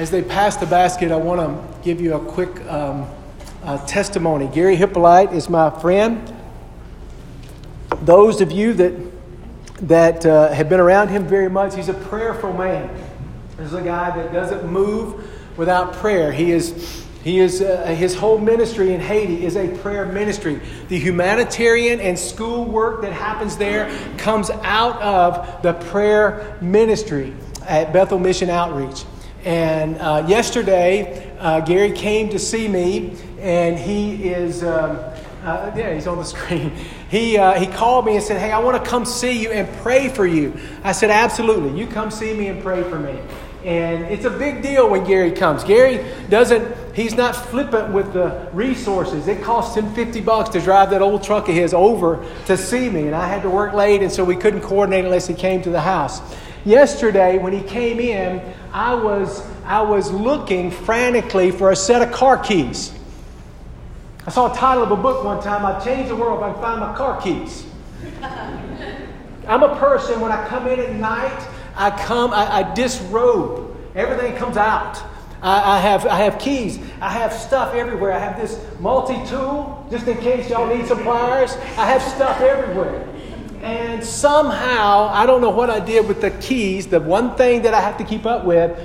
As they pass the basket, I want to give you a quick um, uh, testimony. Gary Hippolyte is my friend. Those of you that, that uh, have been around him very much, he's a prayerful man. He's a guy that doesn't move without prayer. He is, he is uh, his whole ministry in Haiti is a prayer ministry. The humanitarian and school work that happens there comes out of the prayer ministry at Bethel Mission Outreach. And uh, yesterday, uh, Gary came to see me, and he is, um, uh, yeah, he's on the screen. He, uh, he called me and said, Hey, I want to come see you and pray for you. I said, Absolutely. You come see me and pray for me. And it's a big deal when Gary comes. Gary doesn't, he's not flippant with the resources. It cost him 50 bucks to drive that old truck of his over to see me. And I had to work late, and so we couldn't coordinate unless he came to the house. Yesterday, when he came in, I was, I was looking frantically for a set of car keys. I saw a title of a book one time, I changed the world if I find my car keys. I'm a person, when I come in at night, I come, I, I disrobe. Everything comes out. I, I, have, I have keys. I have stuff everywhere. I have this multi tool, just in case y'all need some pliers. I have stuff everywhere. And somehow, I don't know what I did with the keys, the one thing that I have to keep up with,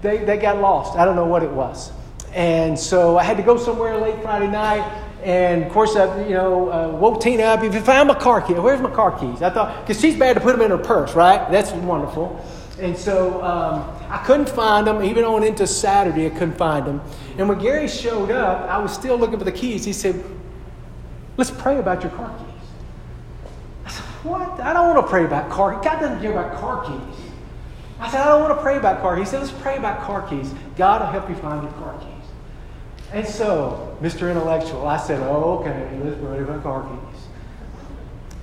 they, they got lost. I don't know what it was. And so I had to go somewhere late Friday night. And of course, I, you know, uh, woke Tina up. If you found my car keys, where's my car keys? I thought, because she's bad to put them in her purse, right? That's wonderful. And so um, I couldn't find them. Even on into Saturday, I couldn't find them. And when Gary showed up, I was still looking for the keys. He said, Let's pray about your car keys. What? I don't want to pray about car. God doesn't care about car keys. I said, I don't want to pray about car keys. He said, let's pray about car keys. God will help you find your car keys. And so, Mr. Intellectual, I said, oh, okay, let's pray about car keys.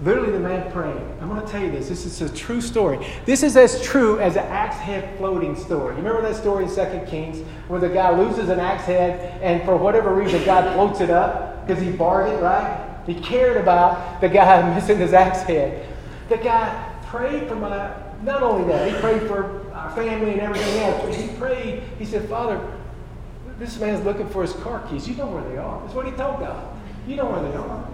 Literally, the man prayed. I'm going to tell you this. This is a true story. This is as true as an axe head floating story. You remember that story in 2 Kings where the guy loses an axe head and for whatever reason God floats it up because he barred it, right? He cared about the guy missing his axe head. The guy prayed for my, not only that, he prayed for our family and everything else. but He prayed, he said, Father, this man's looking for his car keys. You know where they are. That's what he told God. You know where they are.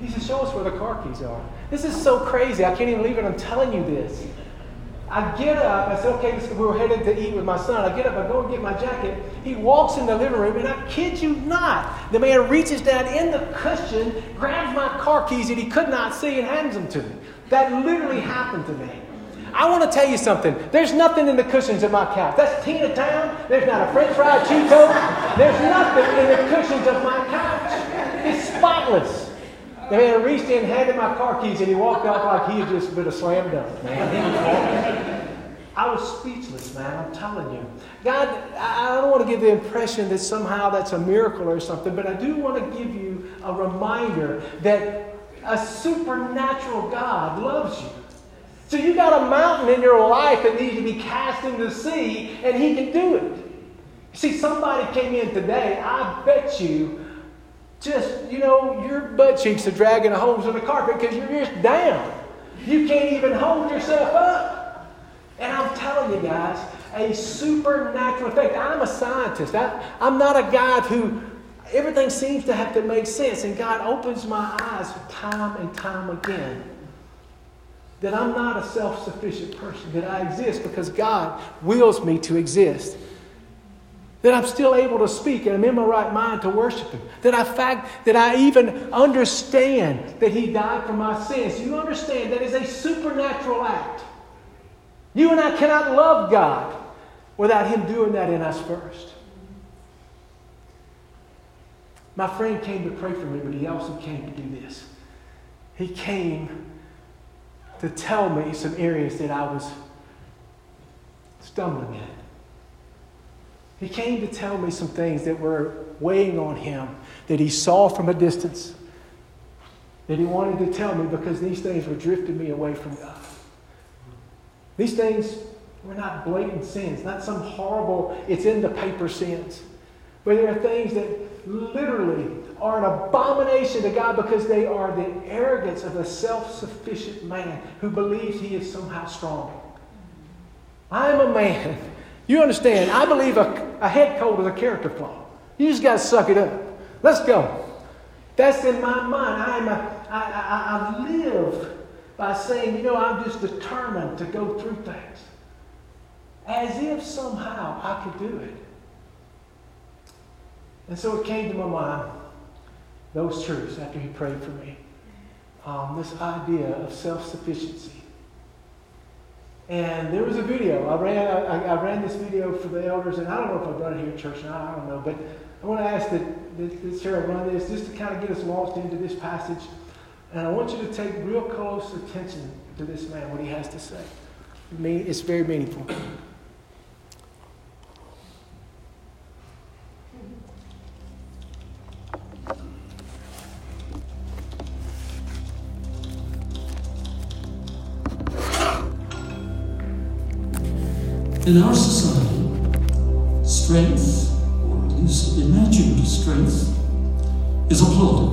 He said, Show us where the car keys are. This is so crazy. I can't even believe it. I'm telling you this. I get up, I said, okay, we were headed to eat with my son. I get up, I go and get my jacket. He walks in the living room, and I kid you not, the man reaches down in the cushion, grabs my car keys that he could not see, and hands them to me. That literally happened to me. I want to tell you something. There's nothing in the cushions of my couch. That's Tina Town. There's not a French fry Cheeto. There's nothing in the cushions of my couch. It's spotless. The man reached in, handed my car keys, and he walked off like he had just been a slam dunk, man. I was speechless, man. I'm telling you. God, I don't want to give the impression that somehow that's a miracle or something, but I do want to give you a reminder that a supernatural God loves you. So you got a mountain in your life that needs to be cast into the sea, and He can do it. See, somebody came in today, I bet you just, you know, your butt cheeks are dragging the holes in the carpet because you're just down. You can't even hold yourself up. And I'm telling you guys, a supernatural effect. I'm a scientist. I, I'm not a guy who everything seems to have to make sense. And God opens my eyes time and time again that I'm not a self sufficient person, that I exist because God wills me to exist that I'm still able to speak and I'm in my right mind to worship Him. That I fact that I even understand that He died for my sins. You understand that is a supernatural act. You and I cannot love God without Him doing that in us first. My friend came to pray for me, but he also came to do this. He came to tell me some areas that I was stumbling in. He came to tell me some things that were weighing on him, that he saw from a distance, that he wanted to tell me because these things were drifting me away from God. These things were not blatant sins, not some horrible, it's in the paper sins. But there are things that literally are an abomination to God because they are the arrogance of a self sufficient man who believes he is somehow strong. I'm a man You understand? I believe a, a head cold is a character flaw. You just got to suck it up. Let's go. That's in my mind. I'm a, I, I, I live by saying, you know, I'm just determined to go through things. As if somehow I could do it. And so it came to my mind, those truths after he prayed for me. Um, this idea of self sufficiency. And there was a video. I ran, I, I, ran this video for the elders, and I don't know if I've done it here at church now, I don't know. But I want to ask that, that, that Sarah run this just to kind of get us launched into this passage. And I want you to take real close attention to this man, what he has to say. It's very meaningful. In our society, strength, or at least imagined strength, is applauded.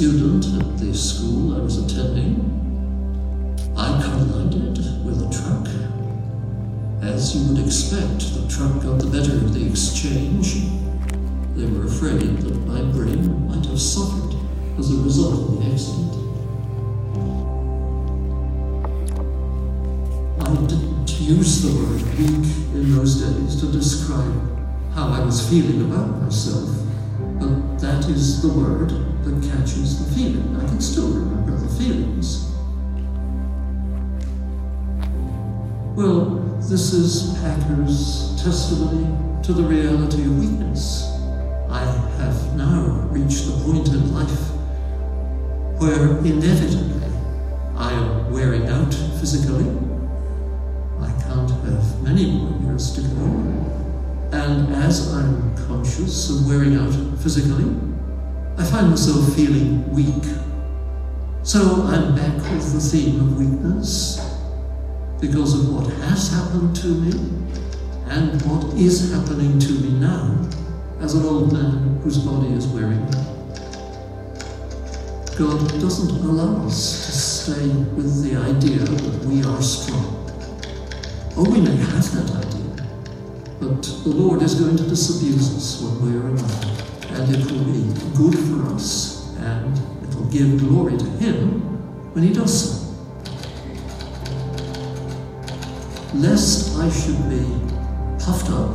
Student at the school I was attending. I collided with a truck. As you would expect, the truck got the better of the exchange. They were afraid that my brain might have suffered as a result of the accident. I didn't use the word weak in those days to describe how I was feeling about myself. But that is the word that catches the feeling. I can still remember the feelings. Well, this is Packer's testimony to the reality of weakness. I have now reached the point in life where inevitably I am wearing out physically. I can't have many more years to go. And as I'm conscious of wearing out physically, I find myself feeling weak. So I'm back with the theme of weakness because of what has happened to me and what is happening to me now as an old man whose body is wearing out. God doesn't allow us to stay with the idea that we are strong. Or we may have that idea. But the Lord is going to disabuse us when we are around, and it will be good for us, and it will give glory to Him when He does so. Lest I should be puffed up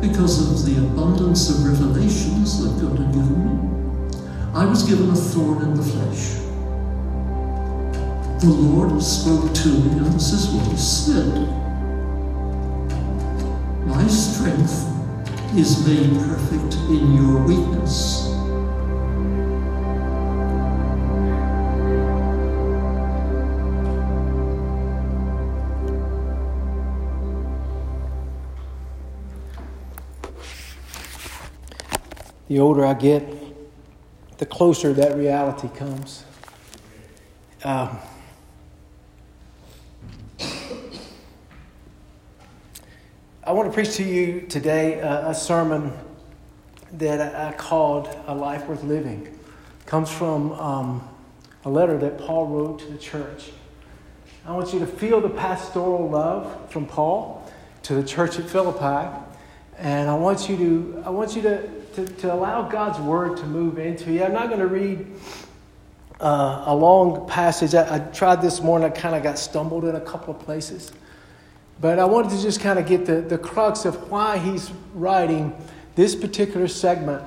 because of the abundance of revelations that God had given me, I was given a thorn in the flesh. The Lord spoke to me, and this is what He said. My strength is made perfect in your weakness. The older I get, the closer that reality comes. Um, I want to preach to you today a, a sermon that I, called A Life Worth Living. It comes from um, a letter that Paul wrote to the church. I want you to feel the pastoral love from Paul to the church at Philippi. And I want you to, I want you to, to, to allow God's word to move into you. I'm not going to read uh, a long passage. I, I tried this morning, I kind of got stumbled in a couple of places. But I wanted to just kind of get the, the crux of why he's writing this particular segment.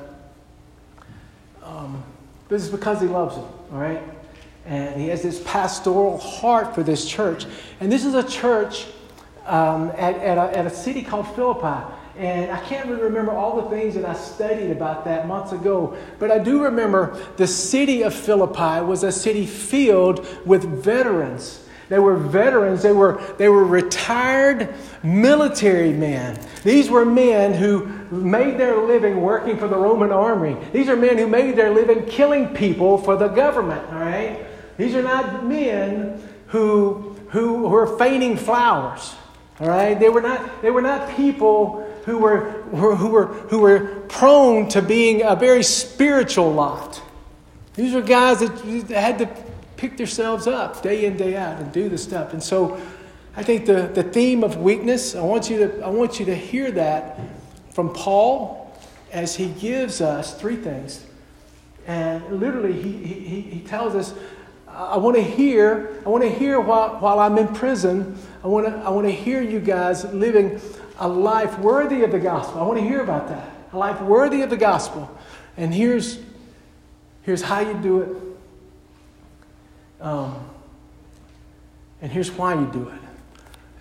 Um, this is because he loves it, all right? And he has this pastoral heart for this church. And this is a church um, at, at, a, at a city called Philippi. And I can't really remember all the things that I studied about that months ago, but I do remember the city of Philippi was a city filled with veterans they were veterans, they were, they were retired military men. These were men who made their living working for the Roman army. These are men who made their living killing people for the government, all right? These are not men who, who, who are feigning flowers. All right? They were not, they were not people who were, who, were, who were prone to being a very spiritual lot. These were guys that had to pick themselves up day in, day out and do the stuff. And so I think the, the theme of weakness, I want, you to, I want you to hear that from Paul as he gives us three things. And literally, he, he, he tells us, I want to hear, I want to hear while, while I'm in prison, I want to, I want to hear you guys living a life worthy of the gospel. I want to hear about that. A life worthy of the gospel. And here's, here's how you do it. Um, and here's why you do it.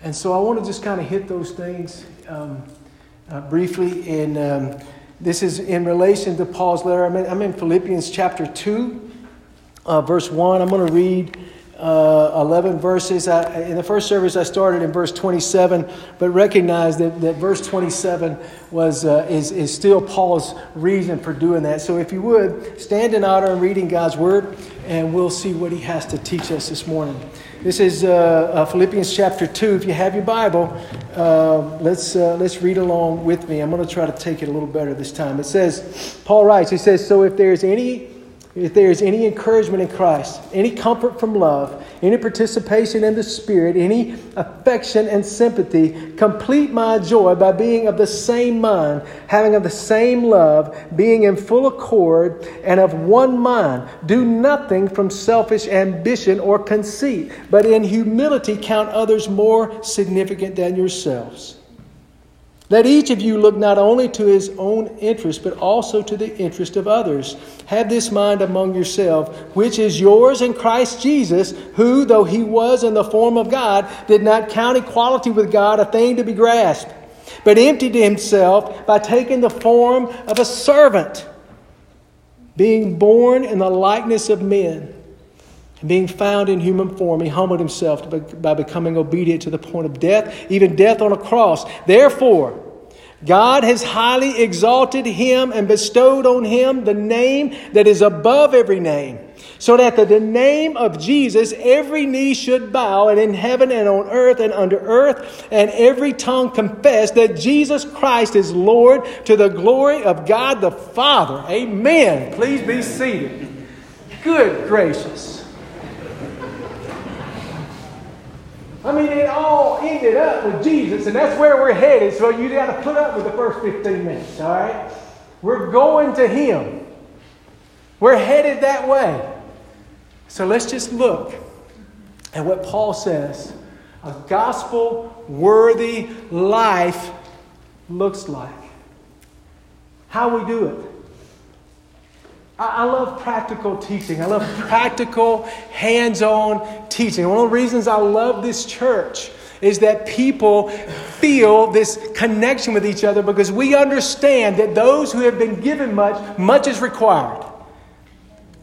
And so I want to just kind of hit those things um, uh, briefly. And um, this is in relation to Paul's letter. I'm in, I'm in Philippians chapter 2, uh, verse 1. I'm going to read uh, 11 verses. I, in the first service, I started in verse 27, but recognize that, that verse 27 was, uh, is, is still Paul's reason for doing that. So if you would, stand in honor and reading God's word, and we'll see what he has to teach us this morning. This is uh, uh Philippians chapter 2. If you have your Bible, uh, let's, let's read along with me. I'm going to try to take it a little better this time. It says, Paul writes, he says, So if there's any if there is any encouragement in Christ, any comfort from love, any participation in the Spirit, any affection and sympathy, complete my joy by being of the same mind, having of the same love, being in full accord, and of one mind. Do nothing from selfish ambition or conceit, but in humility count others more significant than yourselves. Let each of you look not only to his own interest, but also to the interest of others. Have this mind among yourselves, which is yours in Christ Jesus, who, though he was in the form of God, did not count equality with God a thing to be grasped, but emptied himself by taking the form of a servant, being born in the likeness of men. Being found in human form, he humbled himself by becoming obedient to the point of death, even death on a cross. Therefore, God has highly exalted him and bestowed on him the name that is above every name, so that the name of Jesus every knee should bow, and in heaven and on earth and under earth, and every tongue confess that Jesus Christ is Lord to the glory of God the Father. Amen. Please be seated. Good gracious. I mean, it all ended up with Jesus, and that's where we're headed. So you got to put up with the first 15 minutes, all right? We're going to Him. We're headed that way. So let's just look at what Paul says a gospel worthy life looks like. How we do it. I love practical teaching. I love practical, hands on teaching. One of the reasons I love this church is that people feel this connection with each other because we understand that those who have been given much, much is required.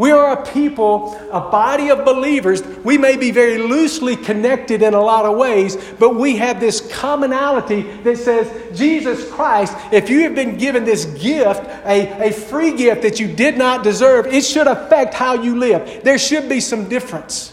We are a people, a body of believers. We may be very loosely connected in a lot of ways, but we have this commonality that says, Jesus Christ, if you have been given this gift, a, a free gift that you did not deserve, it should affect how you live. There should be some difference.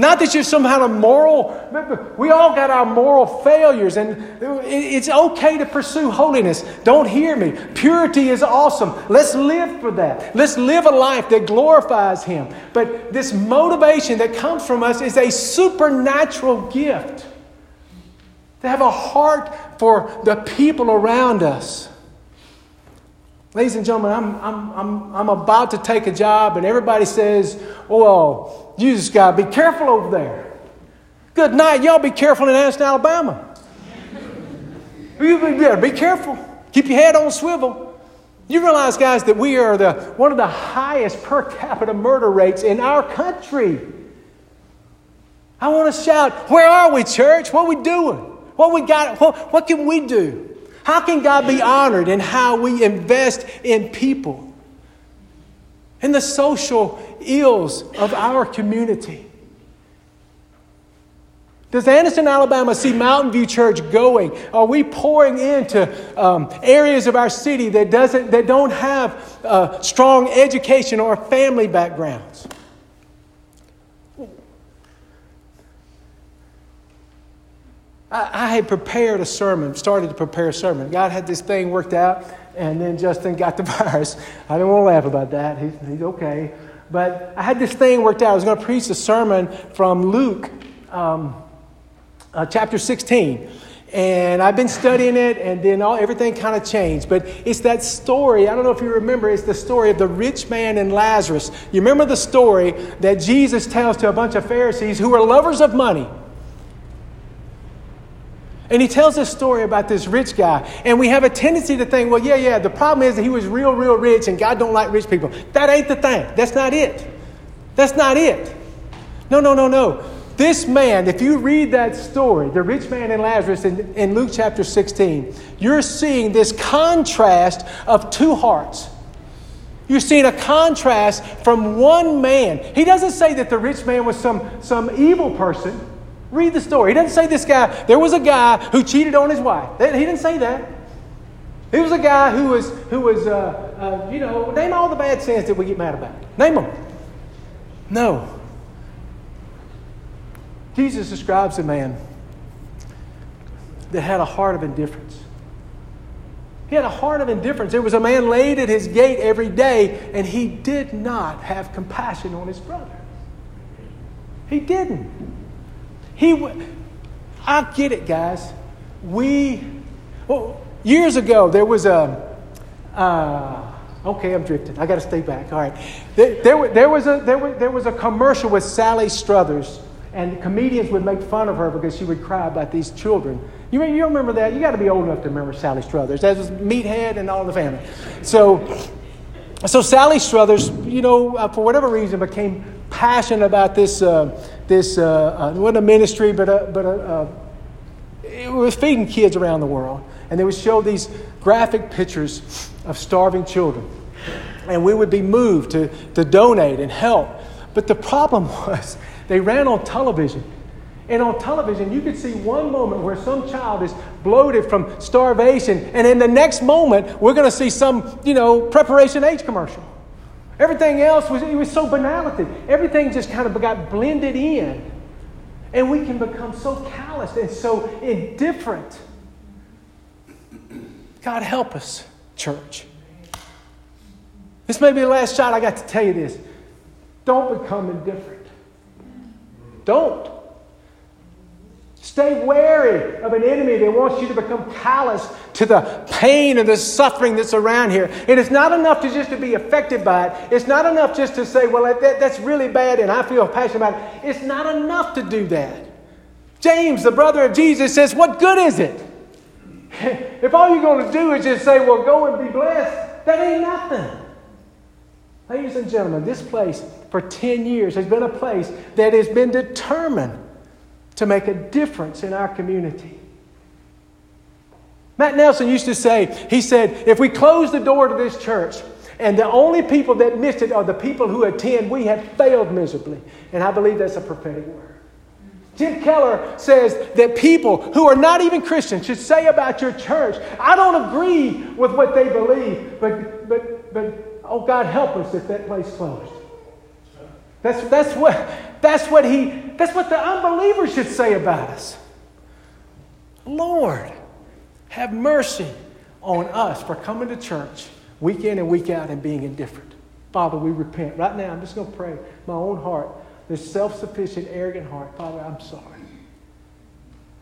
Not that you're somehow a moral, remember, we all got our moral failures, and it's okay to pursue holiness. Don't hear me. Purity is awesome. Let's live for that. Let's live a life that glorifies Him. But this motivation that comes from us is a supernatural gift to have a heart for the people around us. Ladies and gentlemen, I'm, I'm, I'm, I'm about to take a job, and everybody says, oh, well, you just got to be careful over there. Good night. Y'all be careful in Anniston, Alabama. you better be careful. Keep your head on swivel. You realize, guys, that we are the, one of the highest per capita murder rates in our country. I want to shout, Where are we, church? What are we doing? What we got? What, what can we do? How can God be honored in how we invest in people? and the social ills of our community. Does Anniston, Alabama see Mountain View Church going? Are we pouring into um, areas of our city that, doesn't, that don't have uh, strong education or family backgrounds? I, I had prepared a sermon, started to prepare a sermon. God had this thing worked out and then Justin got the virus. I didn't want to laugh about that. He's, he's okay. But I had this thing worked out. I was going to preach a sermon from Luke um, uh, chapter 16. And I've been studying it, and then all, everything kind of changed. But it's that story. I don't know if you remember. It's the story of the rich man and Lazarus. You remember the story that Jesus tells to a bunch of Pharisees who are lovers of money. And he tells this story about this rich guy. And we have a tendency to think, well, yeah, yeah, the problem is that he was real, real rich and God don't like rich people. That ain't the thing. That's not it. That's not it. No, no, no, no. This man, if you read that story, the rich man and Lazarus in, in Luke chapter 16, you're seeing this contrast of two hearts. You're seeing a contrast from one man. He doesn't say that the rich man was some, some evil person. Read the story. He doesn't say this guy, there was a guy who cheated on his wife. He didn't say that. He was a guy who was, who was uh, uh, you know, name all the bad sins that we get mad about. Name them. No. Jesus describes a man that had a heart of indifference. He had a heart of indifference. There was a man laid at his gate every day, and he did not have compassion on his brother. He didn't. He, I get it, guys. We, well, years ago, there was a, uh, okay, I'm drifting. I got to stay back. All right. There, there, there, was a, there, was, there was a commercial with Sally Struthers, and comedians would make fun of her because she would cry about these children. You, you remember that? You got to be old enough to remember Sally Struthers. That was Meathead and all the family. So, so Sally Struthers, you know, uh, for whatever reason, became passionate about this uh, this, uh, uh, wasn't a ministry, but, a, but a, uh, it was feeding kids around the world. And they would show these graphic pictures of starving children. And we would be moved to, to donate and help. But the problem was, they ran on television. And on television, you could see one moment where some child is bloated from starvation, and in the next moment, we're going to see some, you know, preparation H commercial. Everything else was, it was so banality. Everything just kind of got blended in. And we can become so callous and so indifferent. God help us, church. This may be the last shot I got to tell you this. Don't become indifferent. Don't. Stay wary of an enemy that wants you to become callous to the pain and the suffering that's around here. And it's not enough to just to be affected by it. It's not enough just to say, well, that, that's really bad and I feel passionate about it. It's not enough to do that. James, the brother of Jesus, says, what good is it? if all you're going to do is just say, well, go and be blessed, that ain't nothing. Ladies and gentlemen, this place for 10 years has been a place that has been determined to make a difference in our community. Matt Nelson used to say, he said, if we close the door to this church and the only people that miss it are the people who attend, we have failed miserably. And I believe that's a prophetic word. Tim Keller says that people who are not even Christians should say about your church, I don't agree with what they believe, but, but, but oh God, help us if that place closed. That's, that's, what, that's, what he, that's what the unbeliever should say about us. Lord, have mercy on us for coming to church week in and week out and being indifferent. Father, we repent. Right now, I'm just going to pray my own heart, this self sufficient, arrogant heart. Father, I'm sorry.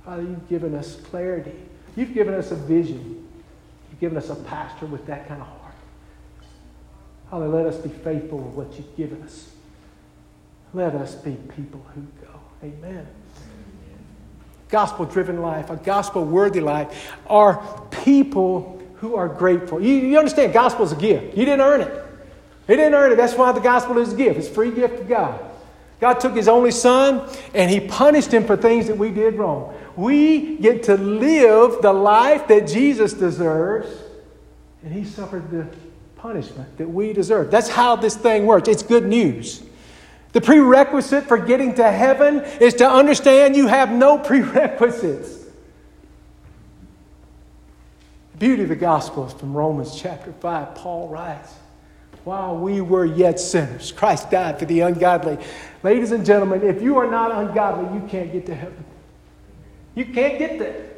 Father, you've given us clarity. You've given us a vision. You've given us a pastor with that kind of heart. Father, let us be faithful with what you've given us. Let us be people who go. Amen. Gospel driven life, a gospel worthy life, are people who are grateful. You, you understand, gospel is a gift. You didn't earn it. He didn't earn it. That's why the gospel is a gift. It's a free gift of God. God took his only son and he punished him for things that we did wrong. We get to live the life that Jesus deserves, and he suffered the punishment that we deserve. That's how this thing works. It's good news. The prerequisite for getting to heaven is to understand you have no prerequisites. The beauty of the gospel is from Romans chapter 5. Paul writes, While we were yet sinners, Christ died for the ungodly. Ladies and gentlemen, if you are not ungodly, you can't get to heaven. You can't get there.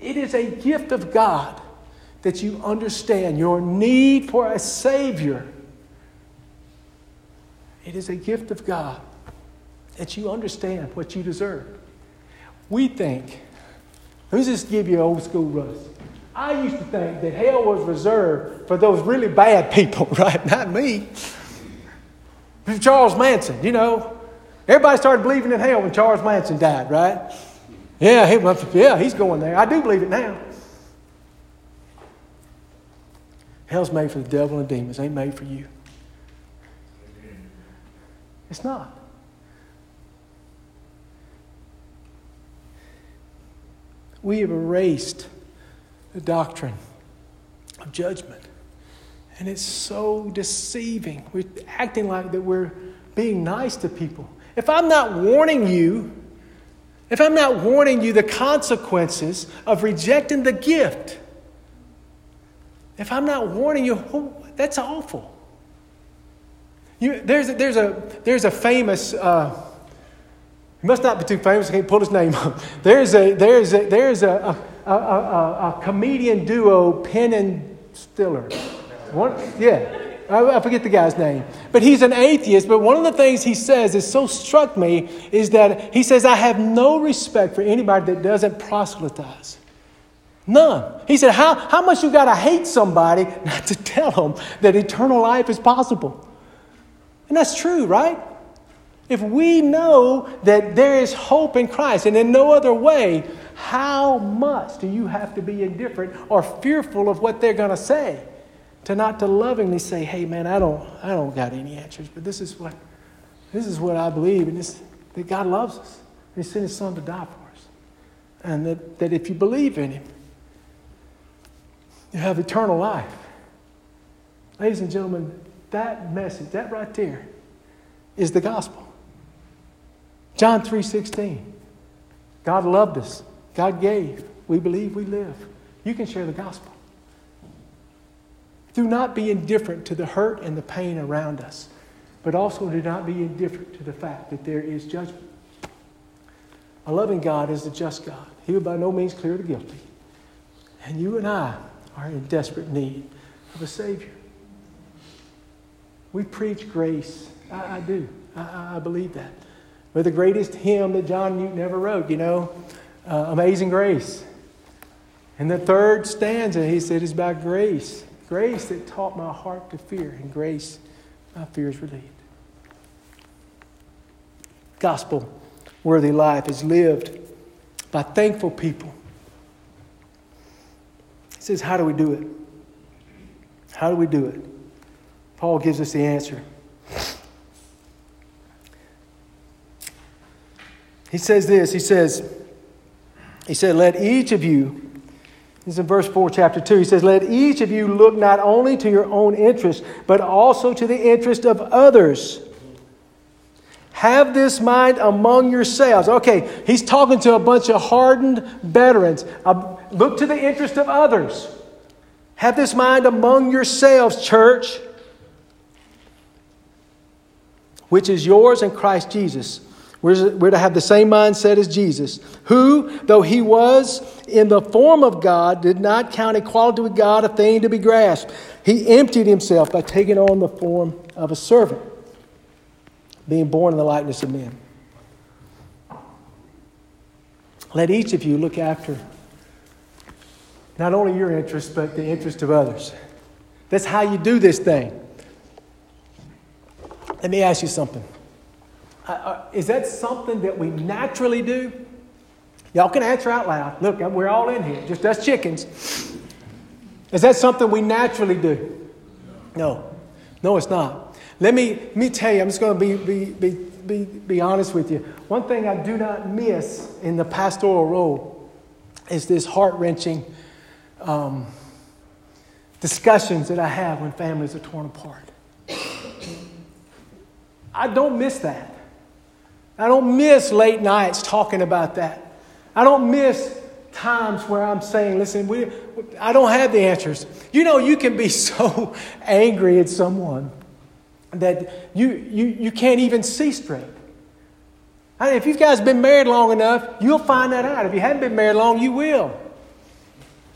It is a gift of God that you understand your need for a Savior. It is a gift of God that you understand what you deserve. We think, let me just give you old school Russ. I used to think that hell was reserved for those really bad people, right? Not me. Charles Manson, you know. Everybody started believing in hell when Charles Manson died, right? Yeah, he, yeah, he's going there. I do believe it now. Hell's made for the devil and demons, ain't made for you. It's not. We have erased the doctrine of judgment. And it's so deceiving. We're acting like that we're being nice to people. If I'm not warning you, if I'm not warning you the consequences of rejecting the gift, if I'm not warning you, that's awful. You, there's, a, there's, a, there's a famous, uh, he must not be too famous, I can't pull his name up. There's a, there's a, there's a, a, a, a comedian duo, Penn and Teller. One, yeah, I, forget the guy's name. But he's an atheist, but one of the things he says that so struck me is that he says, I have no respect for anybody that doesn't proselytize. None. He said, How, how much you got to hate somebody not to tell them that eternal life is possible? And that's true, right? If we know that there is hope in Christ and in no other way, how much do you have to be indifferent or fearful of what they're going to say? To not to lovingly say, hey man, I don't, I don't got any answers, but this is what, this is what I believe, and this, that God loves us. He sent his son to die for us. And that, that if you believe in him, you have eternal life. Ladies and gentlemen, that message, that right there, is the gospel. John 3:16. God loved us. God gave. We believe we live. You can share the gospel. Do not be indifferent to the hurt and the pain around us, but also do not be indifferent to the fact that there is judgment. A loving God is a just God. He will by no means clear the guilty. And you and I are in desperate need of a Savior. We preach grace. I, I do. I, I, believe that. But the greatest hymn that John Newton ever wrote, you know, uh, Amazing Grace. And the third stanza, he said, is about grace. Grace that taught my heart to fear, and grace my fears relieved. Gospel worthy life is lived by thankful people he says, How do we do it? How do we do it? Paul gives us the answer. He says this He says, He said, Let each of you, this is in verse 4, chapter 2. He says, Let each of you look not only to your own interest, but also to the interest of others. Have this mind among yourselves. Okay, he's talking to a bunch of hardened veterans. Uh, look to the interest of others. Have this mind among yourselves, church, which is yours in Christ Jesus. We're, to have the same mindset as Jesus, who, though he was in the form of God, did not count equality with God a thing to be grasped. He emptied himself by taking on the form of a servant being born in the likeness of men. Let each of you look after not only your interest, but the interest of others. That's how you do this thing. Let me ask you something. Uh, uh, is that something that we naturally do? Y'all can answer out loud. Look, we're all in here, just us chickens. Is that something we naturally do? No. No, it's not. Let me, let me tell you, I'm just going to be, be, be, be, be honest with you. One thing I do not miss in the pastoral role is this heart wrenching um, discussions that I have when families are torn apart. I don't miss that. I don't miss late nights talking about that. I don't miss times where I'm saying, listen, we, I don't have the answers. You know, you can be so angry at someone that you, you, you can't even see straight. if you guys been married long enough, you'll find that out. If you haven't been married long, you will.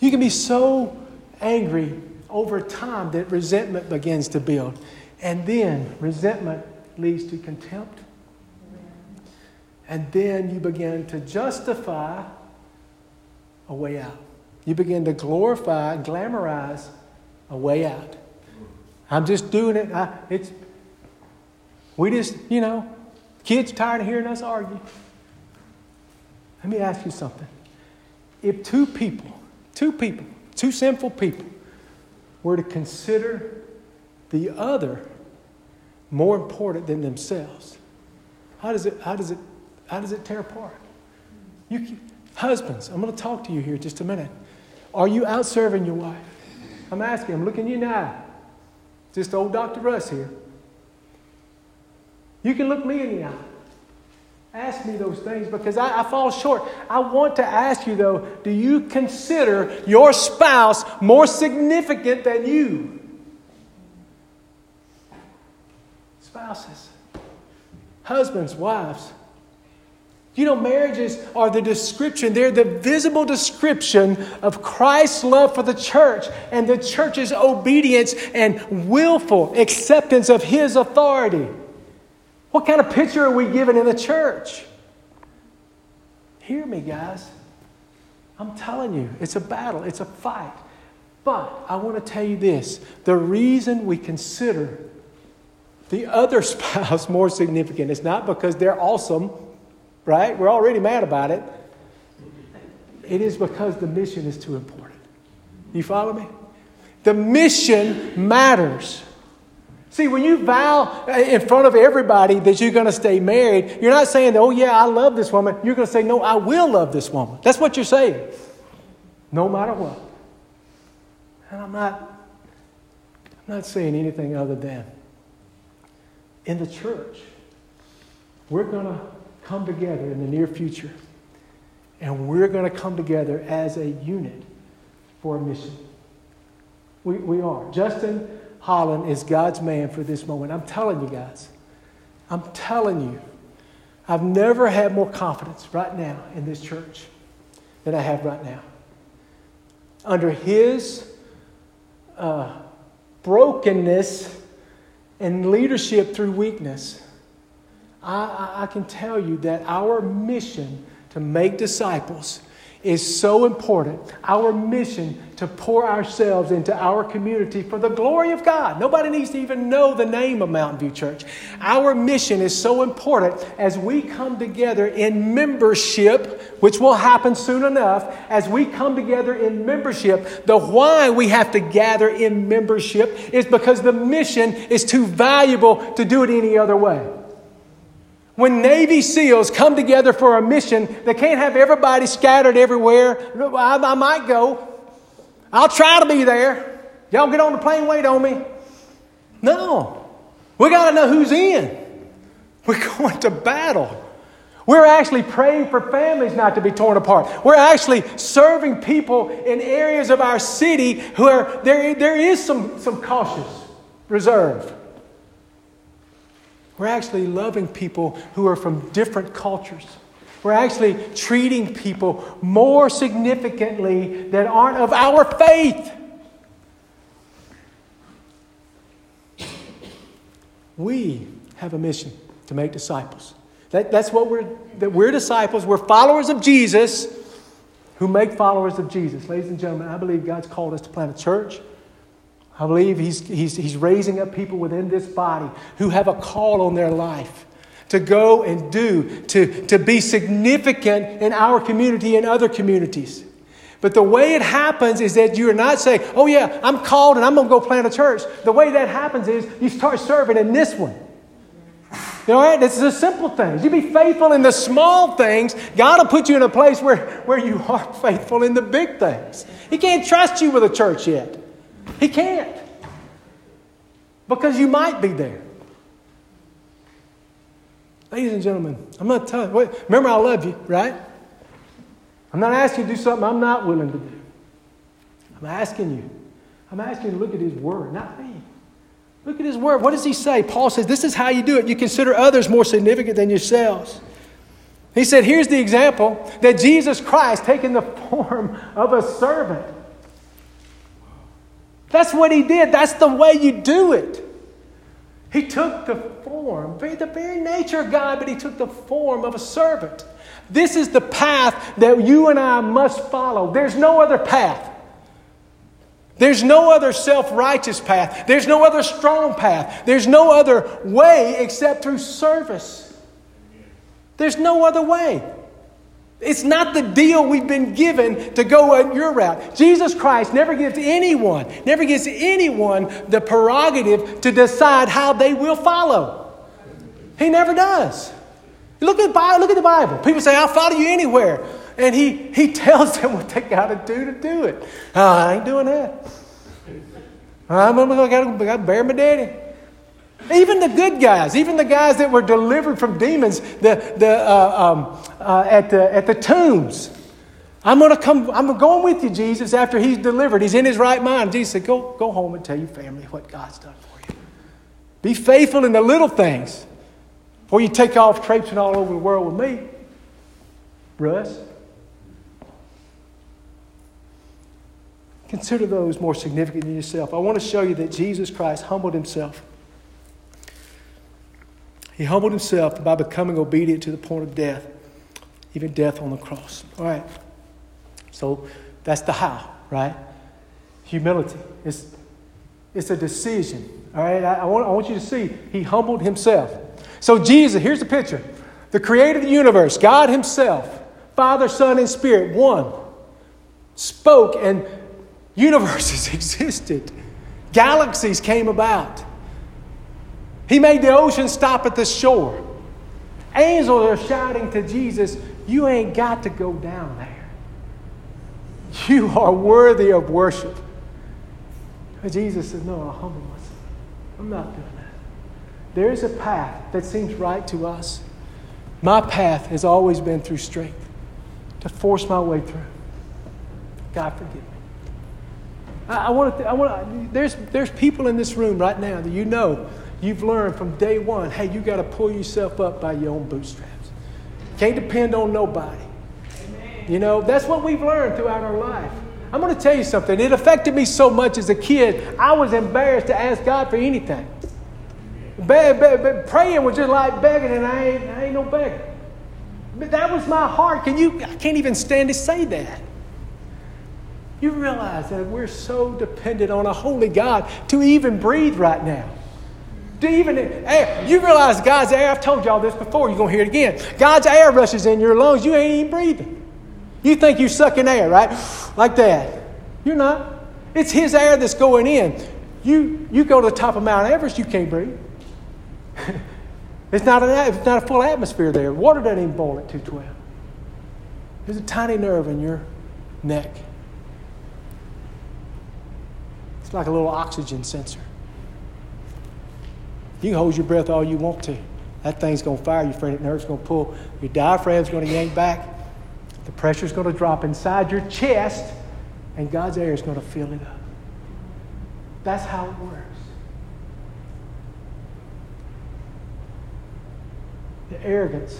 You can be so angry over time that resentment begins to build. And then resentment leads to contempt. And then you begin to justify a way out. You begin to glorify, glamorize a way out. I'm just doing it. I, it's, we just, you know, kids tired of hearing us argue. Let me ask you something. If two people, two people, two sinful people, were to consider the other more important than themselves, how does it, how does it, how does it tear apart? You, husbands, I'm going to talk to you here just a minute. Are you out serving your wife? I'm asking, I'm looking you now. Just old Dr. Russ here. You can look me in the eye. Ask me those things because I, I, fall short. I want to ask you, though, do you consider your spouse more significant than you? Spouses, husbands, wives. You know, marriages are the description, they're the visible description of Christ's love for the church and the church's obedience and willful acceptance of his authority. What kind of picture are we given in the church? Hear me, guys. I'm telling you, it's a battle, it's a fight. But I want to tell you this the reason we consider the other spouse more significant It's not because they're awesome right? We're already mad about it. It is because the mission is too important. You follow me? The mission matters. See, when you vow in front of everybody that you're going to stay married, you're not saying, oh, yeah, I love this woman. You're going to say, no, I will love this woman. That's what you're saying, no matter what. And I'm not, I'm not saying anything other than in the church, we're going to come together in the near future. And we're going to come together as a unit for a mission. We, we are. Justin Holland is God's man for this moment. I'm telling you guys. I'm telling you. I've never had more confidence right now in this church than I have right now. Under his uh, brokenness and leadership through weakness, I, I can tell you that our mission to make disciples is so important. Our mission to pour ourselves into our community for the glory of God. Nobody needs to even know the name of Mountain View Church. Our mission is so important as we come together in membership, which will happen soon enough. As we come together in membership, the why we have to gather in membership is because the mission is too valuable to do it any other way. When Navy SEALs come together for a mission, they can't have everybody scattered everywhere. I, I might go. I'll try to be there. Y'all get on the plane, wait on me. No. We got to know who's in. We're going to battle. We're actually praying for families not to be torn apart. We're actually serving people in areas of our city where there, there is some, some cautious reserve. We're actually loving people who are from different cultures. We're actually treating people more significantly that aren't of our faith. We have a mission to make disciples. That, that's what we're, that we're disciples. We're followers of Jesus who make followers of Jesus. Ladies and gentlemen, I believe God's called us to plant a church I believe he's, he's, he's raising up people within this body who have a call on their life to go and do, to, to be significant in our community and other communities. But the way it happens is that you're not saying, oh, yeah, I'm called and I'm going to go plant a church. The way that happens is you start serving in this one. You know, right? This is the simple things. You be faithful in the small things. God will put you in a place where, where you are faithful in the big things. He can't trust you with a church yet. He can't. Because you might be there. Ladies and gentlemen, I'm not telling you. Remember, I love you, right? I'm not asking you to do something I'm not willing to do. I'm asking you. I'm asking you to look at His Word, not me. Look at His Word. What does He say? Paul says, This is how you do it. You consider others more significant than yourselves. He said, here's the example that Jesus Christ taking the form of a servant. That's what he did. That's the way you do it. He took the form, the very nature of God, but he took the form of a servant. This is the path that you and I must follow. There's no other path. There's no other self righteous path. There's no other strong path. There's no other way except through service. There's no other way. It's not the deal we've been given to go on your route. Jesus Christ never gives anyone, never gives anyone the prerogative to decide how they will follow. He never does. Look at, look at the Bible. People say, I'll follow you anywhere. And he, he tells them what they got to do to do it. Oh, I ain't doing that. Uh, I'm going to go bear my daddy. Even the good guys, even the guys that were delivered from demons the, the, uh, um, uh, at, the, at the tombs. I'm going to come, I'm going with you, Jesus, after he's delivered. He's in his right mind. Jesus said, Go, go home and tell your family what God's done for you. Be faithful in the little things before you take off traipsing all over the world with me. Russ. Consider those more significant than yourself. I want to show you that Jesus Christ humbled himself. He humbled himself by becoming obedient to the point of death, even death on the cross. All right. So that's the how, right? Humility. It's, it's a decision. All right. I, I, want, I want you to see he humbled himself. So, Jesus, here's the picture the creator of the universe, God Himself, Father, Son, and Spirit, one, spoke and universes existed, galaxies came about. He made the ocean stop at the shore. Angels are shouting to Jesus, You ain't got to go down there. You are worthy of worship. Jesus says, No, I'll humble myself. I'm not doing that. There is a path that seems right to us. My path has always been through strength, to force my way through. God forgive me. I, I want to, I want to, there's, there's people in this room right now that you know You've learned from day one hey, you got to pull yourself up by your own bootstraps. Can't depend on nobody. Amen. You know, that's what we've learned throughout our life. I'm going to tell you something. It affected me so much as a kid, I was embarrassed to ask God for anything. Be- be- be- praying was just like begging, and I ain't, I ain't no beggar. But that was my heart. Can you? I can't even stand to say that. You realize that we're so dependent on a holy God to even breathe right now. To even air. You realize God's air, I've told y'all this before, you're going to hear it again. God's air rushes in your lungs, you ain't even breathing. You think you're sucking air, right? Like that. You're not. It's His air that's going in. You, you go to the top of Mount Everest, you can't breathe. it's, not an, it's not a full atmosphere there. Water doesn't even boil at 212. There's a tiny nerve in your neck. It's like a little oxygen sensor. You can hold your breath all you want to. That thing's going to fire. Your phrenic nerve's going to pull. Your diaphragm's going to yank back. The pressure's going to drop inside your chest, and God's air is going to fill it up. That's how it works. The arrogance.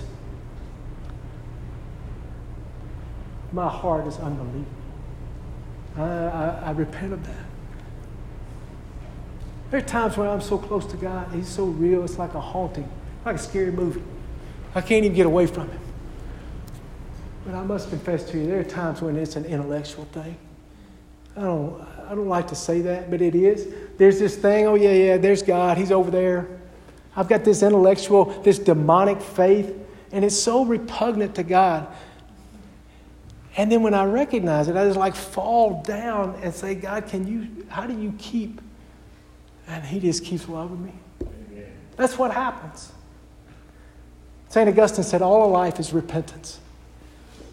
My heart is unbelievable. I, I, I repent of that. There are times when I'm so close to God, He's so real, it's like a haunting, like a scary movie. I can't even get away from Him. But I must confess to you, there are times when it's an intellectual thing. I don't, I don't like to say that, but it is. There's this thing, oh, yeah, yeah, there's God, He's over there. I've got this intellectual, this demonic faith, and it's so repugnant to God. And then when I recognize it, I just like fall down and say, God, can you, how do you keep and he just keeps loving me. That's what happens. St. Augustine said, All of life is repentance.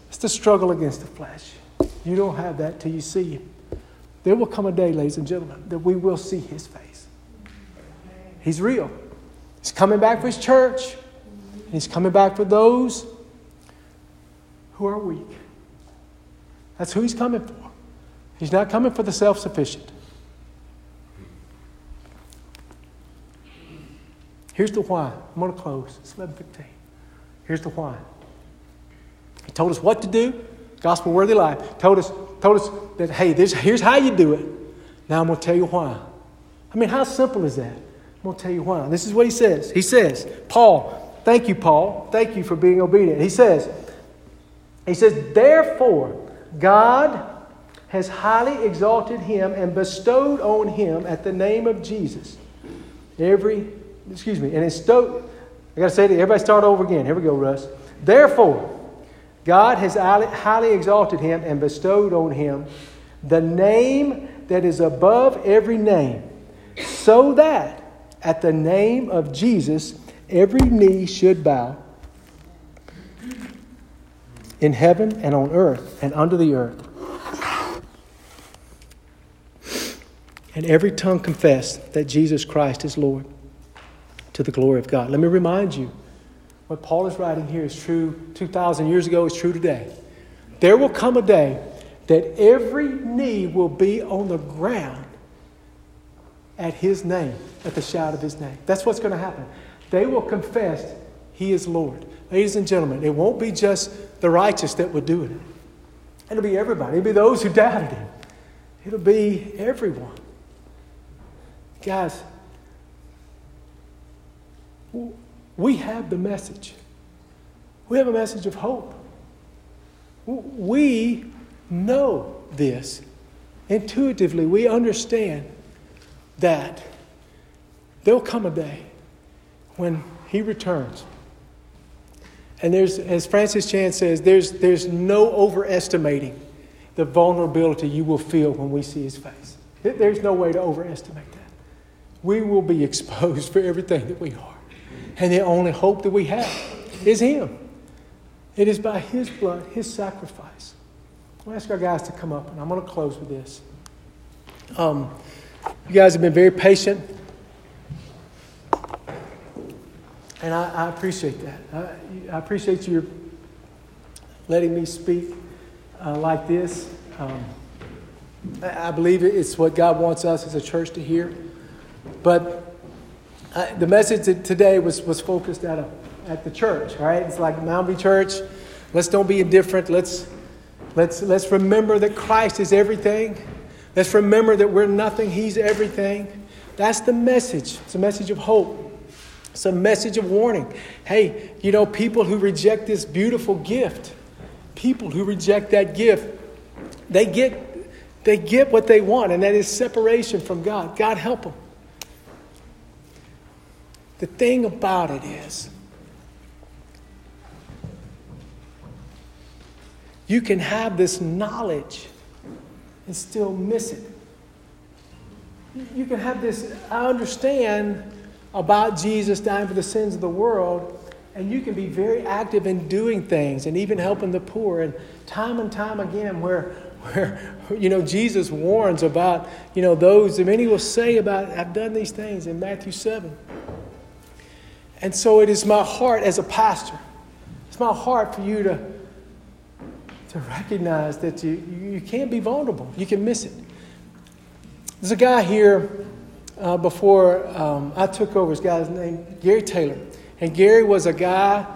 It's the struggle against the flesh. You don't have that till you see him. There will come a day, ladies and gentlemen, that we will see his face. He's real. He's coming back for his church. He's coming back for those who are weak. That's who he's coming for. He's not coming for the self sufficient. Here's the why. I'm going to close. It's 11:15. Here's the why. He told us what to do, gospel worthy life. Told us, told us that, hey, this, here's how you do it. Now I'm going to tell you why. I mean, how simple is that? I'm going to tell you why. This is what he says. He says, Paul, thank you, Paul. Thank you for being obedient. He says, he says, therefore, God has highly exalted him and bestowed on him at the name of Jesus every, excuse me, and bestowed, I got to say it, everybody start over again. Here we go, Russ. Therefore, God has highly exalted him and bestowed on him the name that is above every name, so that at the name of Jesus every knee should bow in heaven and on earth and under the earth. And every tongue confess that Jesus Christ is Lord to the glory of God. Let me remind you what Paul is writing here is true 2,000 years ago, is true today. There will come a day that every knee will be on the ground at his name, at the shout of his name. That's what's going to happen. They will confess he is Lord. Ladies and gentlemen, it won't be just the righteous that would do it. It'll be everybody. It'll be those who doubted him. It'll be everyone. Guys, we have the message. We have a message of hope. We know this. Intuitively, we understand that there'll come a day when He returns. And there's, as Francis Chan says, there's, there's no overestimating the vulnerability you will feel when we see His face. There's no way to overestimate that. We will be exposed for everything that we are. And the only hope that we have is Him. It is by His blood, His sacrifice. I'll ask our guys to come up, and I'm going to close with this. Um, you guys have been very patient, and I, I appreciate that. I, I, appreciate you letting me speak uh, like this. Um, I, I believe it's what God wants us as a church to hear. But uh, the message today was, was focused at, a, at the church, right? It's like Mountain Church. Let's don't be indifferent. Let's, let's, let's remember that Christ is everything. Let's remember that we're nothing, He's everything. That's the message. It's a message of hope. It's a message of warning. Hey, you know, people who reject this beautiful gift, people who reject that gift, they get, they get what they want, and that is separation from God. God help them. The thing about it is, you can have this knowledge and still miss it. You can have this, I understand about Jesus dying for the sins of the world, and you can be very active in doing things and even helping the poor. And time and time again, where, where you know, Jesus warns about, you know, those, and many will say about, I've done these things in Matthew 7. And so it is my heart as a pastor, it's my heart for you to, to recognize that you, you can't be vulnerable. You can miss it. There's a guy here uh, before um, I took over, this guy's name, Gary Taylor. And Gary was a guy,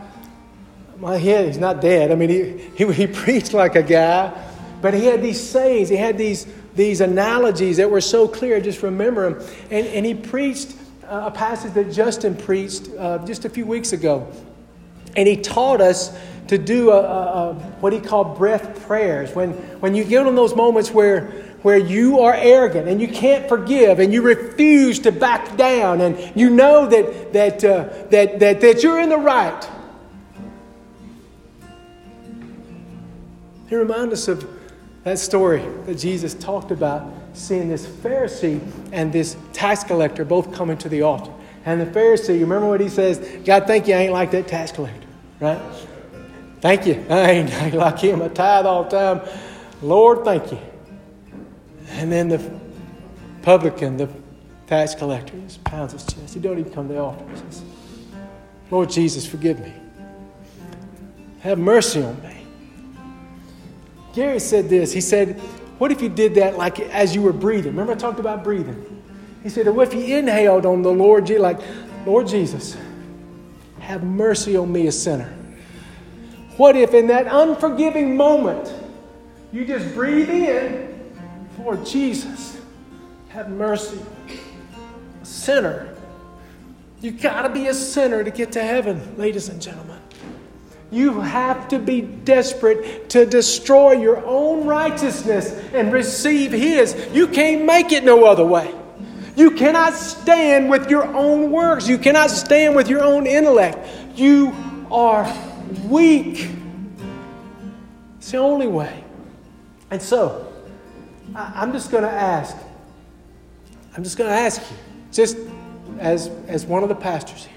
my head, he's not dead. I mean, he, he, he preached like a guy, but he had these sayings, he had these, these analogies that were so clear, just remember him. And, and he preached a passage that Justin preached uh, just a few weeks ago. And he taught us to do a, a, a, what he called breath prayers. When, when you get in those moments where, where you are arrogant and you can't forgive and you refuse to back down and you know that, that, uh, that, that, that you're in the right. He reminds us of that story that Jesus talked about seeing this Pharisee and this tax collector both coming to the altar. And the Pharisee, you remember what he says? God, thank you, I ain't like that tax collector, right? Thank you. I ain't like him. I tithe all the time. Lord, thank you. And then the publican, the tax collector, just pounds his chest. He don't even come to the altar. He says, Lord Jesus, forgive me. Have mercy on me. Gary said this. He said, what if you did that like as you were breathing? Remember, I talked about breathing. He said, What if you inhaled on the Lord, Jesus, like, Lord Jesus, have mercy on me, a sinner. What if in that unforgiving moment you just breathe in, Lord Jesus, have mercy. A sinner. You gotta be a sinner to get to heaven, ladies and gentlemen. You have to be desperate to destroy your own righteousness and receive His. You can't make it no other way. You cannot stand with your own works. You cannot stand with your own intellect. You are weak. It's the only way. And so, I'm just going to ask. I'm just going to ask you, just as, as one of the pastors here.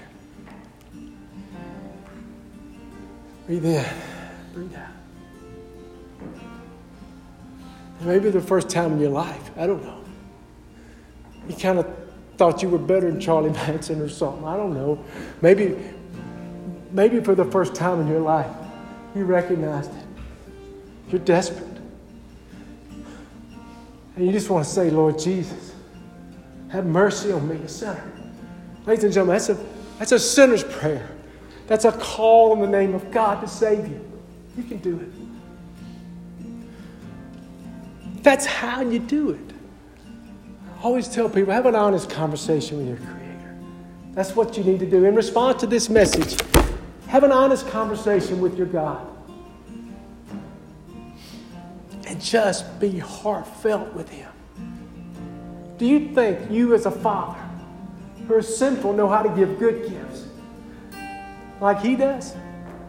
Breathe in, breathe out. Maybe the first time in your life, I don't know you kind of thought you were better than Charlie Manson or something. I don't know. Maybe, maybe for the first time in your life, you recognized it. You're desperate. And you just want to say, Lord Jesus, have mercy on me, a sinner. Ladies and gentlemen, that's a, that's a sinner's prayer. That's a call in the name of God to save you. You can do it. That's how you do it I always tell people have an honest conversation with your Creator. That's what you need to do. In response to this message, have an honest conversation with your God. And just be heartfelt with Him. Do you think you, as a father who is sinful, know how to give good gifts like He does?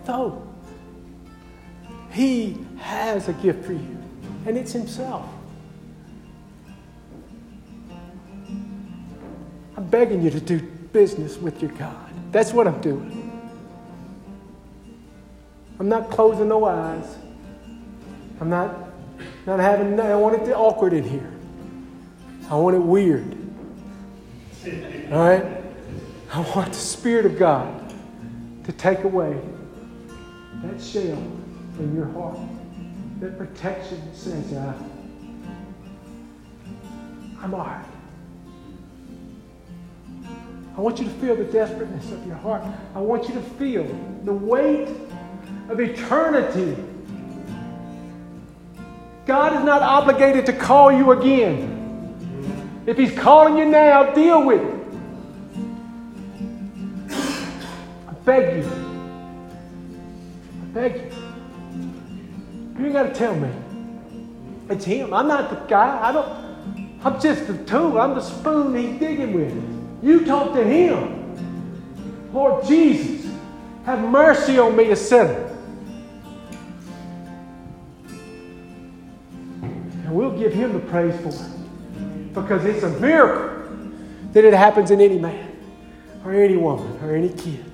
No. He has a gift for you, and it's Himself. I'm begging you to do business with your God. That's what I'm doing. I'm not closing no eyes. I'm not, not having, I want it awkward in here. I want it weird. All right? I want the Spirit of God to take away that shell in your heart, that protection says, uh, I'm all right. I want you to feel the desperateness of your heart. I want you to feel the weight of eternity. God is not obligated to call you again. If He's calling you now, deal with it. Beg you. I beg you. You ain't got to tell me. It's Him. I'm not the guy. I don't. I'm just the tool. I'm the spoon He's digging with. You talk to him. Lord Jesus, have mercy on me, a sinner. And we'll give him the praise for it. Because it's a miracle that it happens in any man, or any woman, or any kid.